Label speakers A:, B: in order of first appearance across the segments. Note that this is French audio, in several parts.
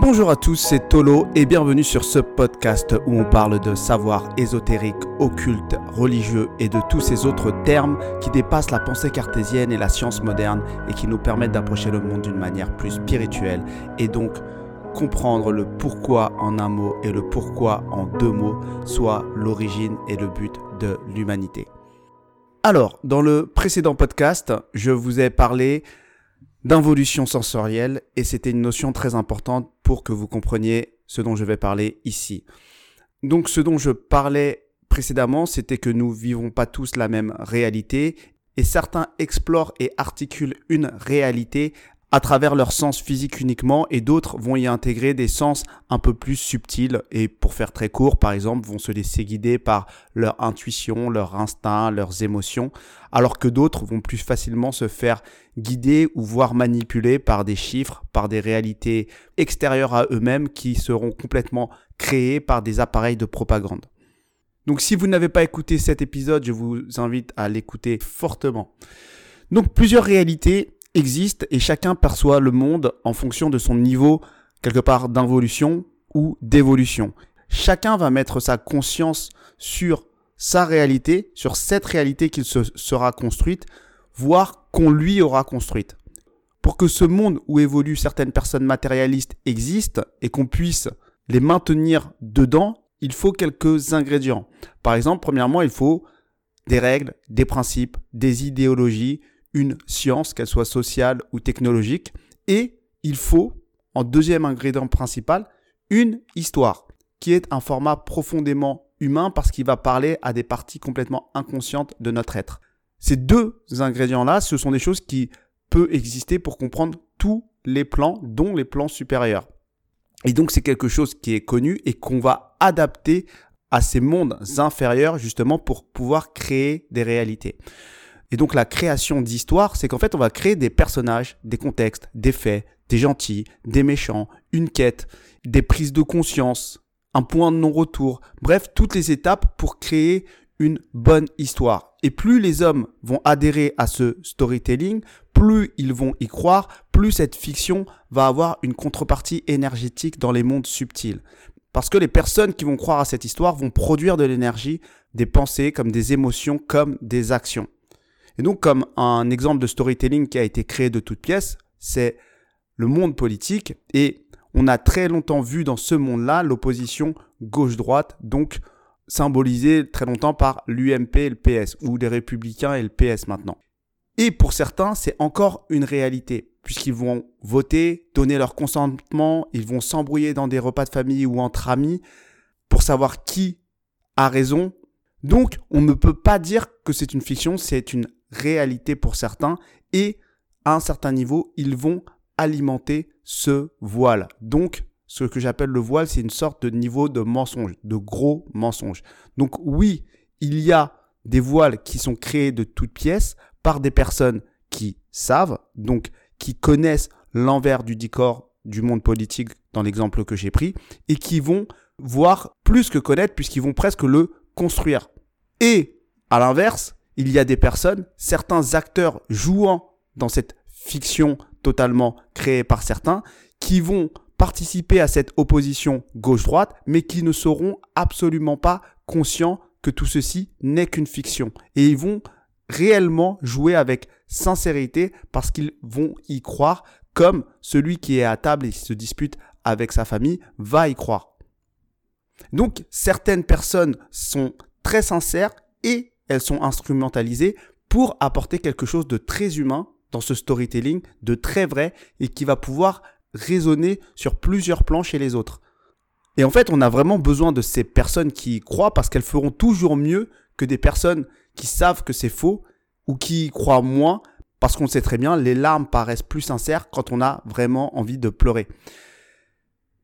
A: Bonjour à tous, c'est Tolo et bienvenue sur ce podcast où on parle de savoir ésotérique, occulte, religieux et de tous ces autres termes qui dépassent la pensée cartésienne et la science moderne et qui nous permettent d'approcher le monde d'une manière plus spirituelle et donc comprendre le pourquoi en un mot et le pourquoi en deux mots, soit l'origine et le but de l'humanité. Alors, dans le précédent podcast, je vous ai parlé d'involution sensorielle et c'était une notion très importante pour que vous compreniez ce dont je vais parler ici. Donc ce dont je parlais précédemment, c'était que nous vivons pas tous la même réalité et certains explorent et articulent une réalité à travers leur sens physique uniquement et d'autres vont y intégrer des sens un peu plus subtils et pour faire très court par exemple vont se laisser guider par leur intuition, leur instinct, leurs émotions alors que d'autres vont plus facilement se faire guider ou voire manipuler par des chiffres, par des réalités extérieures à eux-mêmes qui seront complètement créées par des appareils de propagande. Donc si vous n'avez pas écouté cet épisode, je vous invite à l'écouter fortement. Donc plusieurs réalités existe et chacun perçoit le monde en fonction de son niveau quelque part d'involution ou d'évolution. Chacun va mettre sa conscience sur sa réalité, sur cette réalité qu'il se sera construite, voire qu'on lui aura construite. Pour que ce monde où évoluent certaines personnes matérialistes existe et qu'on puisse les maintenir dedans, il faut quelques ingrédients. Par exemple, premièrement, il faut des règles, des principes, des idéologies, une science, qu'elle soit sociale ou technologique, et il faut, en deuxième ingrédient principal, une histoire, qui est un format profondément humain parce qu'il va parler à des parties complètement inconscientes de notre être. Ces deux ingrédients-là, ce sont des choses qui peuvent exister pour comprendre tous les plans, dont les plans supérieurs. Et donc c'est quelque chose qui est connu et qu'on va adapter à ces mondes inférieurs justement pour pouvoir créer des réalités. Et donc la création d'histoire, c'est qu'en fait on va créer des personnages, des contextes, des faits, des gentils, des méchants, une quête, des prises de conscience, un point de non-retour, bref, toutes les étapes pour créer une bonne histoire. Et plus les hommes vont adhérer à ce storytelling, plus ils vont y croire, plus cette fiction va avoir une contrepartie énergétique dans les mondes subtils. Parce que les personnes qui vont croire à cette histoire vont produire de l'énergie, des pensées comme des émotions, comme des actions. Et donc, comme un exemple de storytelling qui a été créé de toutes pièces, c'est le monde politique. Et on a très longtemps vu dans ce monde-là l'opposition gauche-droite, donc symbolisée très longtemps par l'UMP et le PS, ou les républicains et le PS maintenant. Et pour certains, c'est encore une réalité, puisqu'ils vont voter, donner leur consentement, ils vont s'embrouiller dans des repas de famille ou entre amis pour savoir qui a raison. Donc, on ne peut pas dire que c'est une fiction, c'est une réalité pour certains et à un certain niveau, ils vont alimenter ce voile. Donc, ce que j'appelle le voile, c'est une sorte de niveau de mensonge, de gros mensonge. Donc oui, il y a des voiles qui sont créés de toutes pièces par des personnes qui savent, donc qui connaissent l'envers du décor du monde politique dans l'exemple que j'ai pris, et qui vont voir plus que connaître puisqu'ils vont presque le construire. Et à l'inverse, il y a des personnes, certains acteurs jouant dans cette fiction totalement créée par certains, qui vont participer à cette opposition gauche-droite, mais qui ne seront absolument pas conscients que tout ceci n'est qu'une fiction. Et ils vont réellement jouer avec sincérité parce qu'ils vont y croire comme celui qui est à table et qui se dispute avec sa famille va y croire. Donc certaines personnes sont très sincères et elles sont instrumentalisées pour apporter quelque chose de très humain dans ce storytelling, de très vrai, et qui va pouvoir résonner sur plusieurs plans chez les autres. Et en fait, on a vraiment besoin de ces personnes qui croient parce qu'elles feront toujours mieux que des personnes qui savent que c'est faux ou qui y croient moins parce qu'on sait très bien, les larmes paraissent plus sincères quand on a vraiment envie de pleurer.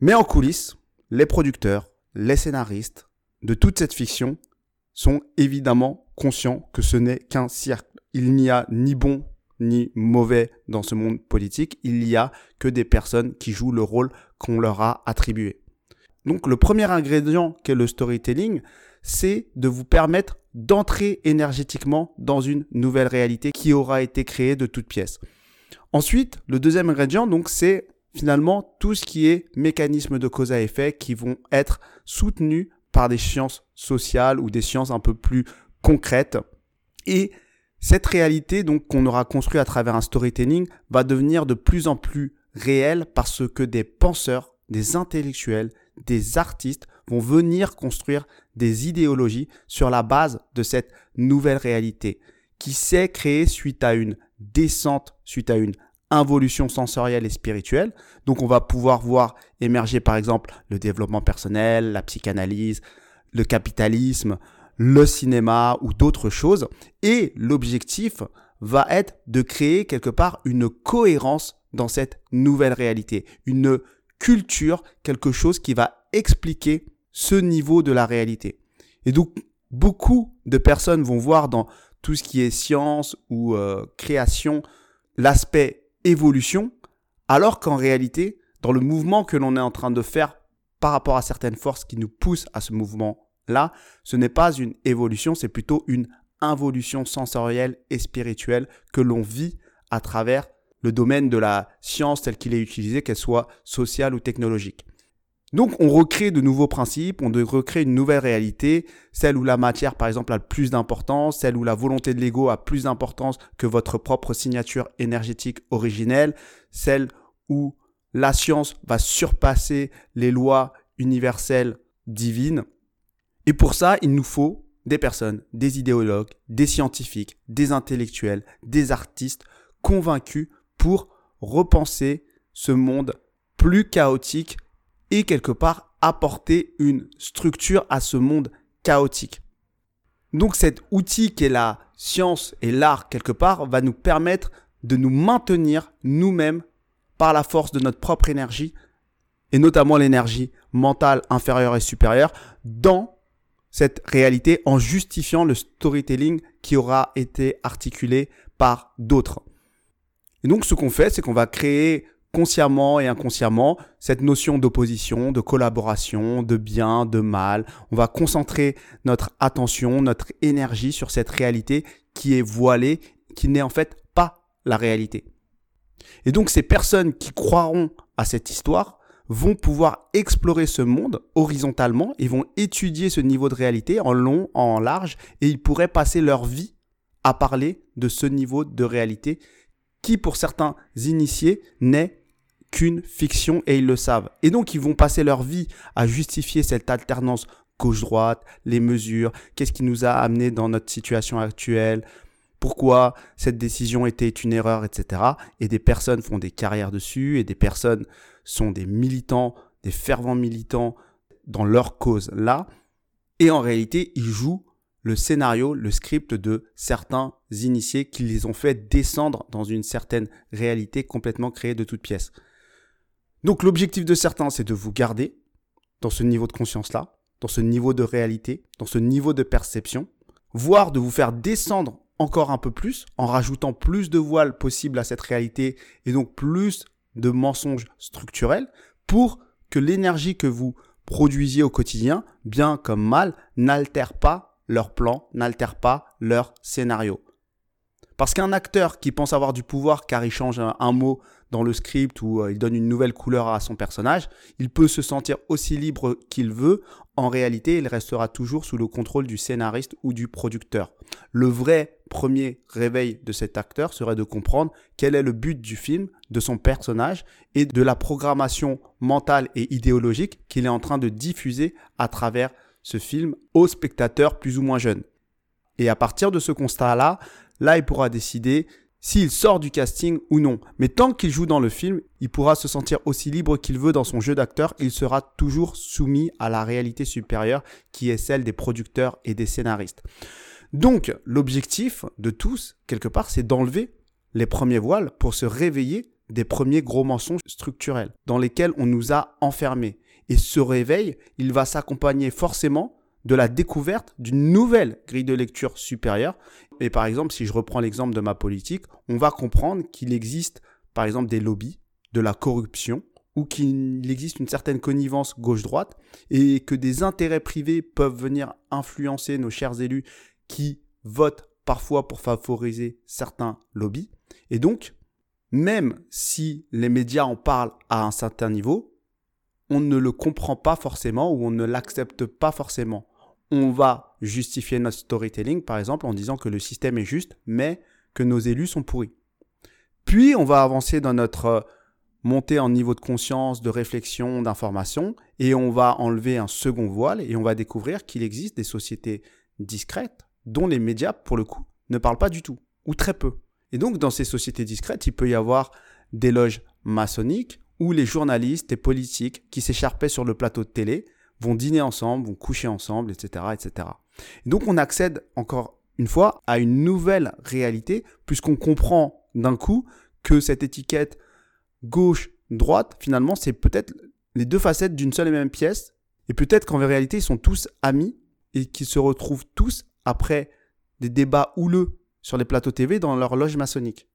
A: Mais en coulisses, les producteurs, les scénaristes de toute cette fiction sont évidemment conscients que ce n'est qu'un cirque. Il n'y a ni bon ni mauvais dans ce monde politique, il n'y a que des personnes qui jouent le rôle qu'on leur a attribué. Donc le premier ingrédient qu'est le storytelling, c'est de vous permettre d'entrer énergétiquement dans une nouvelle réalité qui aura été créée de toutes pièces. Ensuite, le deuxième ingrédient, donc, c'est finalement tout ce qui est mécanisme de cause à effet qui vont être soutenus par des sciences sociales ou des sciences un peu plus concrètes. Et cette réalité donc qu'on aura construit à travers un storytelling va devenir de plus en plus réelle parce que des penseurs, des intellectuels, des artistes vont venir construire des idéologies sur la base de cette nouvelle réalité qui s'est créée suite à une descente, suite à une involution sensorielle et spirituelle. Donc on va pouvoir voir émerger par exemple le développement personnel, la psychanalyse, le capitalisme, le cinéma ou d'autres choses. Et l'objectif va être de créer quelque part une cohérence dans cette nouvelle réalité, une culture, quelque chose qui va expliquer ce niveau de la réalité. Et donc beaucoup de personnes vont voir dans tout ce qui est science ou euh, création l'aspect évolution, alors qu'en réalité, dans le mouvement que l'on est en train de faire par rapport à certaines forces qui nous poussent à ce mouvement-là, ce n'est pas une évolution, c'est plutôt une involution sensorielle et spirituelle que l'on vit à travers le domaine de la science tel qu'il est utilisé, qu'elle soit sociale ou technologique. Donc on recrée de nouveaux principes, on recrée une nouvelle réalité, celle où la matière par exemple a plus d'importance, celle où la volonté de l'ego a plus d'importance que votre propre signature énergétique originelle, celle où la science va surpasser les lois universelles divines. Et pour ça, il nous faut des personnes, des idéologues, des scientifiques, des intellectuels, des artistes convaincus pour repenser ce monde plus chaotique et quelque part apporter une structure à ce monde chaotique. Donc cet outil qui est la science et l'art quelque part va nous permettre de nous maintenir nous-mêmes par la force de notre propre énergie et notamment l'énergie mentale inférieure et supérieure dans cette réalité en justifiant le storytelling qui aura été articulé par d'autres. Et donc ce qu'on fait, c'est qu'on va créer consciemment et inconsciemment cette notion d'opposition, de collaboration, de bien, de mal. On va concentrer notre attention, notre énergie sur cette réalité qui est voilée, qui n'est en fait pas la réalité. Et donc ces personnes qui croiront à cette histoire vont pouvoir explorer ce monde horizontalement et vont étudier ce niveau de réalité en long, en large, et ils pourraient passer leur vie à parler de ce niveau de réalité qui, pour certains initiés, n'est qu'une fiction et ils le savent. Et donc ils vont passer leur vie à justifier cette alternance gauche-droite, les mesures, qu'est-ce qui nous a amené dans notre situation actuelle, pourquoi cette décision était une erreur, etc. Et des personnes font des carrières dessus et des personnes sont des militants, des fervents militants dans leur cause là. Et en réalité, ils jouent le scénario, le script de certains initiés qui les ont fait descendre dans une certaine réalité complètement créée de toutes pièces. Donc l'objectif de certains, c'est de vous garder dans ce niveau de conscience-là, dans ce niveau de réalité, dans ce niveau de perception, voire de vous faire descendre encore un peu plus en rajoutant plus de voiles possibles à cette réalité et donc plus de mensonges structurels pour que l'énergie que vous produisiez au quotidien, bien comme mal, n'altère pas leur plan, n'altère pas leur scénario. Parce qu'un acteur qui pense avoir du pouvoir car il change un, mot dans le script ou euh, il donne une nouvelle couleur à son personnage, il peut se sentir aussi libre qu'il veut. En réalité, il restera toujours sous le contrôle du scénariste ou du producteur. Le vrai premier réveil de cet acteur serait de comprendre quel est le but du film, de son personnage et de la programmation mentale et idéologique qu'il est en train de diffuser à travers ce film aux spectateurs plus ou moins jeunes. Et à partir de ce constat-là, Là, il pourra décider s'il sort du casting ou non. Mais tant qu'il joue dans le film, il pourra se sentir aussi libre qu'il veut dans son jeu d'acteur. Il sera toujours soumis à la réalité supérieure qui est celle des producteurs et des scénaristes. Donc, l'objectif de tous, quelque part, c'est d'enlever les premiers voiles pour se réveiller des premiers gros mensonges structurels dans lesquels on nous a enfermés. Et ce réveil, il va s'accompagner forcément de la découverte d'une nouvelle grille de lecture supérieure. Et par exemple, si je reprends l'exemple de ma politique, on va comprendre qu'il existe, par exemple, des lobbies, de la corruption, ou qu'il existe une certaine connivence gauche-droite, et que des intérêts privés peuvent venir influencer nos chers élus qui votent parfois pour favoriser certains lobbies. Et donc, même si les médias en parlent à un certain niveau, on ne le comprend pas forcément ou on ne l'accepte pas forcément. On va justifier notre storytelling, par exemple, en disant que le système est juste, mais que nos élus sont pourris. Puis, on va avancer dans notre montée en niveau de conscience, de réflexion, d'information, et on va enlever un second voile et on va découvrir qu'il existe des sociétés discrètes dont les médias, pour le coup, ne parlent pas du tout, ou très peu. Et donc, dans ces sociétés discrètes, il peut y avoir des loges maçonniques où les journalistes et politiques qui s'écharpaient sur le plateau de télé vont dîner ensemble, vont coucher ensemble, etc., etc. Et donc, on accède encore une fois à une nouvelle réalité puisqu'on comprend d'un coup que cette étiquette gauche, droite, finalement, c'est peut-être les deux facettes d'une seule et même pièce. Et peut-être qu'en réalité, ils sont tous amis et qu'ils se retrouvent tous après des débats houleux sur les plateaux TV dans leur loge maçonnique.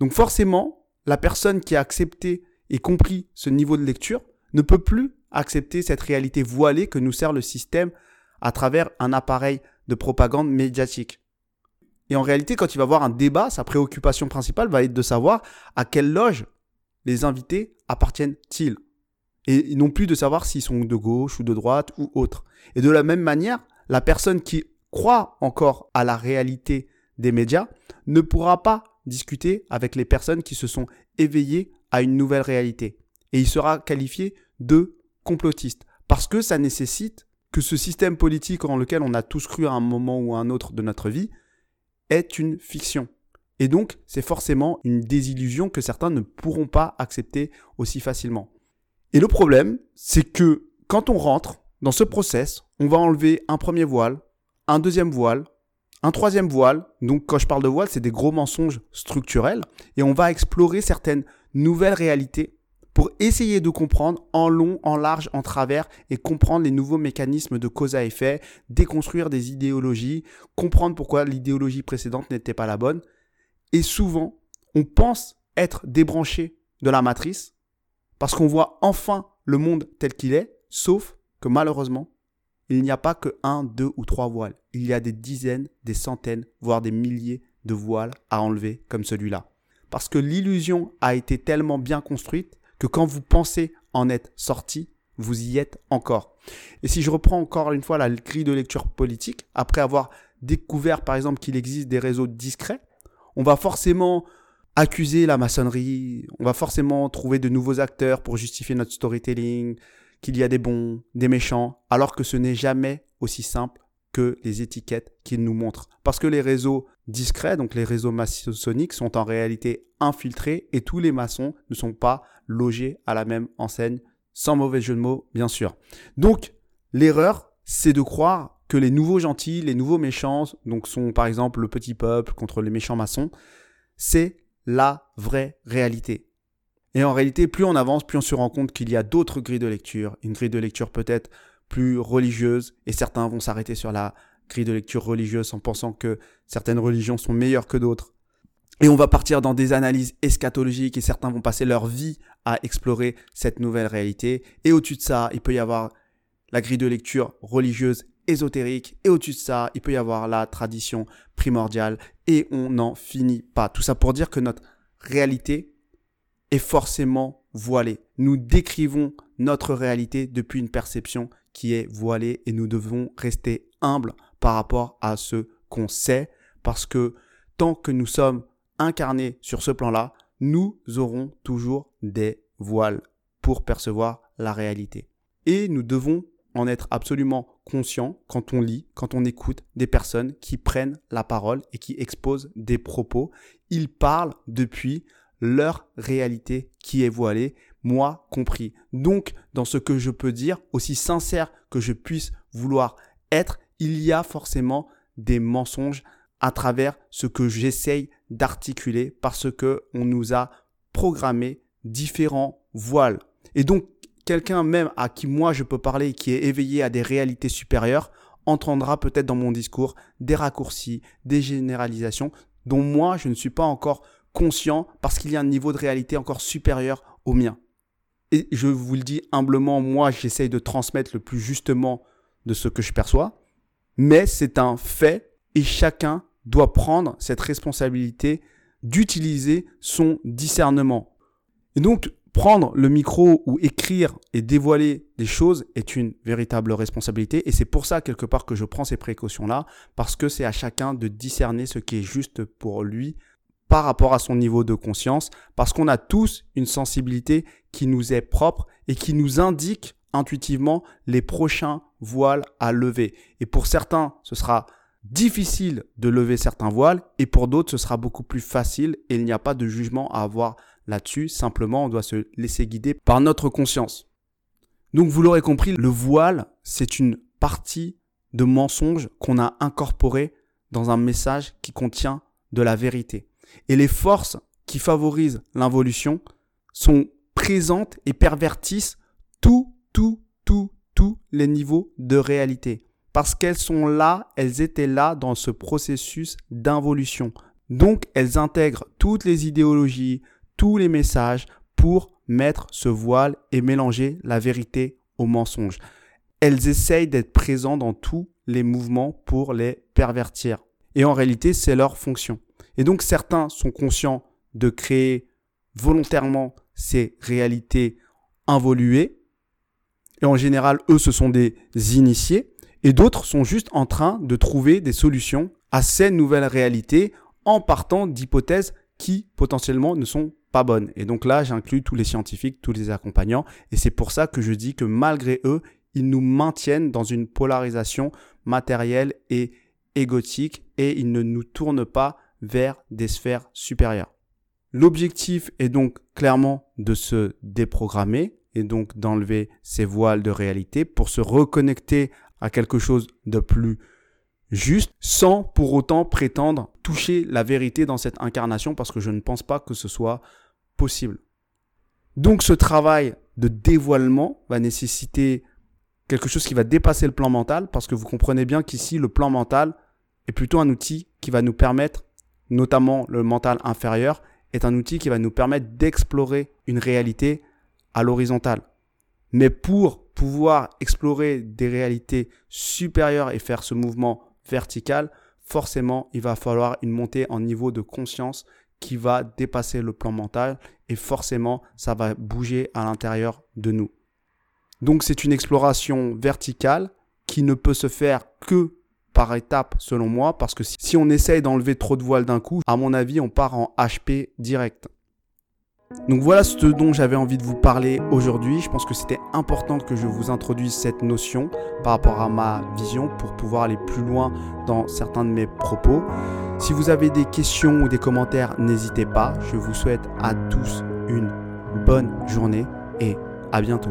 A: Donc forcément, la personne qui a accepté et compris ce niveau de lecture ne peut plus accepter cette réalité voilée que nous sert le système à travers un appareil de propagande médiatique. Et en réalité, quand il va voir un débat, sa préoccupation principale va être de savoir à quelle loge les invités appartiennent-ils Et non plus de savoir s'ils sont de gauche ou de droite ou autre. Et de la même manière, la personne qui croit encore à la réalité des médias ne pourra pas discuter avec les personnes qui se sont éveillées à une nouvelle réalité. Et il sera qualifié de complotiste. Parce que ça nécessite que ce système politique en lequel on a tous cru à un moment ou à un autre de notre vie est une fiction. Et donc, c'est forcément une désillusion que certains ne pourront pas accepter aussi facilement. Et le problème, c'est que quand on rentre dans ce process, on va enlever un premier voile, un deuxième voile, un troisième voile. Donc, quand je parle de voile, c'est des gros mensonges structurels. Et on va explorer certaines nouvelles réalités pour essayer de comprendre en long, en large, en travers et comprendre les nouveaux mécanismes de cause à effet, déconstruire des idéologies, comprendre pourquoi l'idéologie précédente n'était pas la bonne. Et souvent, on pense être débranché de la matrice parce qu'on voit enfin le monde tel qu'il est, sauf que malheureusement, il n'y a pas que un, deux ou trois voiles. Il y a des dizaines, des centaines, voire des milliers de voiles à enlever comme celui-là. Parce que l'illusion a été tellement bien construite que quand vous pensez en être sorti, vous y êtes encore. Et si je reprends encore une fois la grille de lecture politique, après avoir découvert par exemple qu'il existe des réseaux discrets, on va forcément accuser la maçonnerie, on va forcément trouver de nouveaux acteurs pour justifier notre storytelling, qu'il y a des bons, des méchants, alors que ce n'est jamais aussi simple que les étiquettes qu'ils nous montrent. Parce que les réseaux discrets, donc les réseaux maçonniques, sont en réalité infiltrés et tous les maçons ne sont pas logés à la même enseigne, sans mauvais jeu de mots, bien sûr. Donc, l'erreur, c'est de croire que les nouveaux gentils, les nouveaux méchants, donc sont par exemple le petit peuple contre les méchants maçons, c'est la vraie réalité. Et en réalité, plus on avance, plus on se rend compte qu'il y a d'autres grilles de lecture, une grille de lecture peut-être plus religieuse, et certains vont s'arrêter sur la grille de lecture religieuse en pensant que certaines religions sont meilleures que d'autres. Et on va partir dans des analyses eschatologiques et certains vont passer leur vie à explorer cette nouvelle réalité. Et au-dessus de ça, il peut y avoir la grille de lecture religieuse ésotérique. Et au-dessus de ça, il peut y avoir la tradition primordiale. Et on n'en finit pas. Tout ça pour dire que notre réalité est forcément voilée. Nous décrivons notre réalité depuis une perception qui est voilée et nous devons rester humbles par rapport à ce qu'on sait parce que tant que nous sommes incarnés sur ce plan-là, nous aurons toujours des voiles pour percevoir la réalité. Et nous devons en être absolument conscients quand on lit, quand on écoute des personnes qui prennent la parole et qui exposent des propos. Ils parlent depuis leur réalité qui est voilée, moi compris. Donc, dans ce que je peux dire, aussi sincère que je puisse vouloir être, il y a forcément des mensonges à travers ce que j'essaye d'articuler parce que on nous a programmé différents voiles. Et donc, quelqu'un même à qui moi je peux parler, qui est éveillé à des réalités supérieures, entendra peut-être dans mon discours des raccourcis, des généralisations dont moi je ne suis pas encore conscient parce qu'il y a un niveau de réalité encore supérieur au mien. Et je vous le dis humblement, moi j'essaye de transmettre le plus justement de ce que je perçois, mais c'est un fait et chacun doit prendre cette responsabilité d'utiliser son discernement. Et donc, prendre le micro ou écrire et dévoiler des choses est une véritable responsabilité. Et c'est pour ça, quelque part, que je prends ces précautions-là, parce que c'est à chacun de discerner ce qui est juste pour lui par rapport à son niveau de conscience, parce qu'on a tous une sensibilité qui nous est propre et qui nous indique intuitivement les prochains voiles à lever. Et pour certains, ce sera difficile de lever certains voiles et pour d'autres, ce sera beaucoup plus facile et il n'y a pas de jugement à avoir là-dessus. Simplement, on doit se laisser guider par notre conscience. Donc, vous l'aurez compris, le voile, c'est une partie de mensonge qu'on a incorporé dans un message qui contient de la vérité. Et les forces qui favorisent l'involution sont présentes et pervertissent tout, tout, tout, tous les niveaux de réalité parce qu'elles sont là, elles étaient là dans ce processus d'involution. Donc elles intègrent toutes les idéologies, tous les messages pour mettre ce voile et mélanger la vérité au mensonge. Elles essayent d'être présentes dans tous les mouvements pour les pervertir. Et en réalité, c'est leur fonction. Et donc certains sont conscients de créer volontairement ces réalités involuées. Et en général, eux, ce sont des initiés et d'autres sont juste en train de trouver des solutions à ces nouvelles réalités en partant d'hypothèses qui potentiellement ne sont pas bonnes. Et donc là, j'inclus tous les scientifiques, tous les accompagnants, et c'est pour ça que je dis que malgré eux, ils nous maintiennent dans une polarisation matérielle et égotique, et ils ne nous tournent pas vers des sphères supérieures. L'objectif est donc clairement de se déprogrammer et donc d'enlever ces voiles de réalité pour se reconnecter à quelque chose de plus juste sans pour autant prétendre toucher la vérité dans cette incarnation parce que je ne pense pas que ce soit possible. Donc ce travail de dévoilement va nécessiter quelque chose qui va dépasser le plan mental parce que vous comprenez bien qu'ici le plan mental est plutôt un outil qui va nous permettre, notamment le mental inférieur, est un outil qui va nous permettre d'explorer une réalité à l'horizontale. Mais pour pouvoir explorer des réalités supérieures et faire ce mouvement vertical, forcément, il va falloir une montée en niveau de conscience qui va dépasser le plan mental et forcément, ça va bouger à l'intérieur de nous. Donc, c'est une exploration verticale qui ne peut se faire que par étapes selon moi parce que si on essaye d'enlever trop de voiles d'un coup, à mon avis, on part en HP direct. Donc voilà ce dont j'avais envie de vous parler aujourd'hui. Je pense que c'était important que je vous introduise cette notion par rapport à ma vision pour pouvoir aller plus loin dans certains de mes propos. Si vous avez des questions ou des commentaires, n'hésitez pas. Je vous souhaite à tous une bonne journée et à bientôt.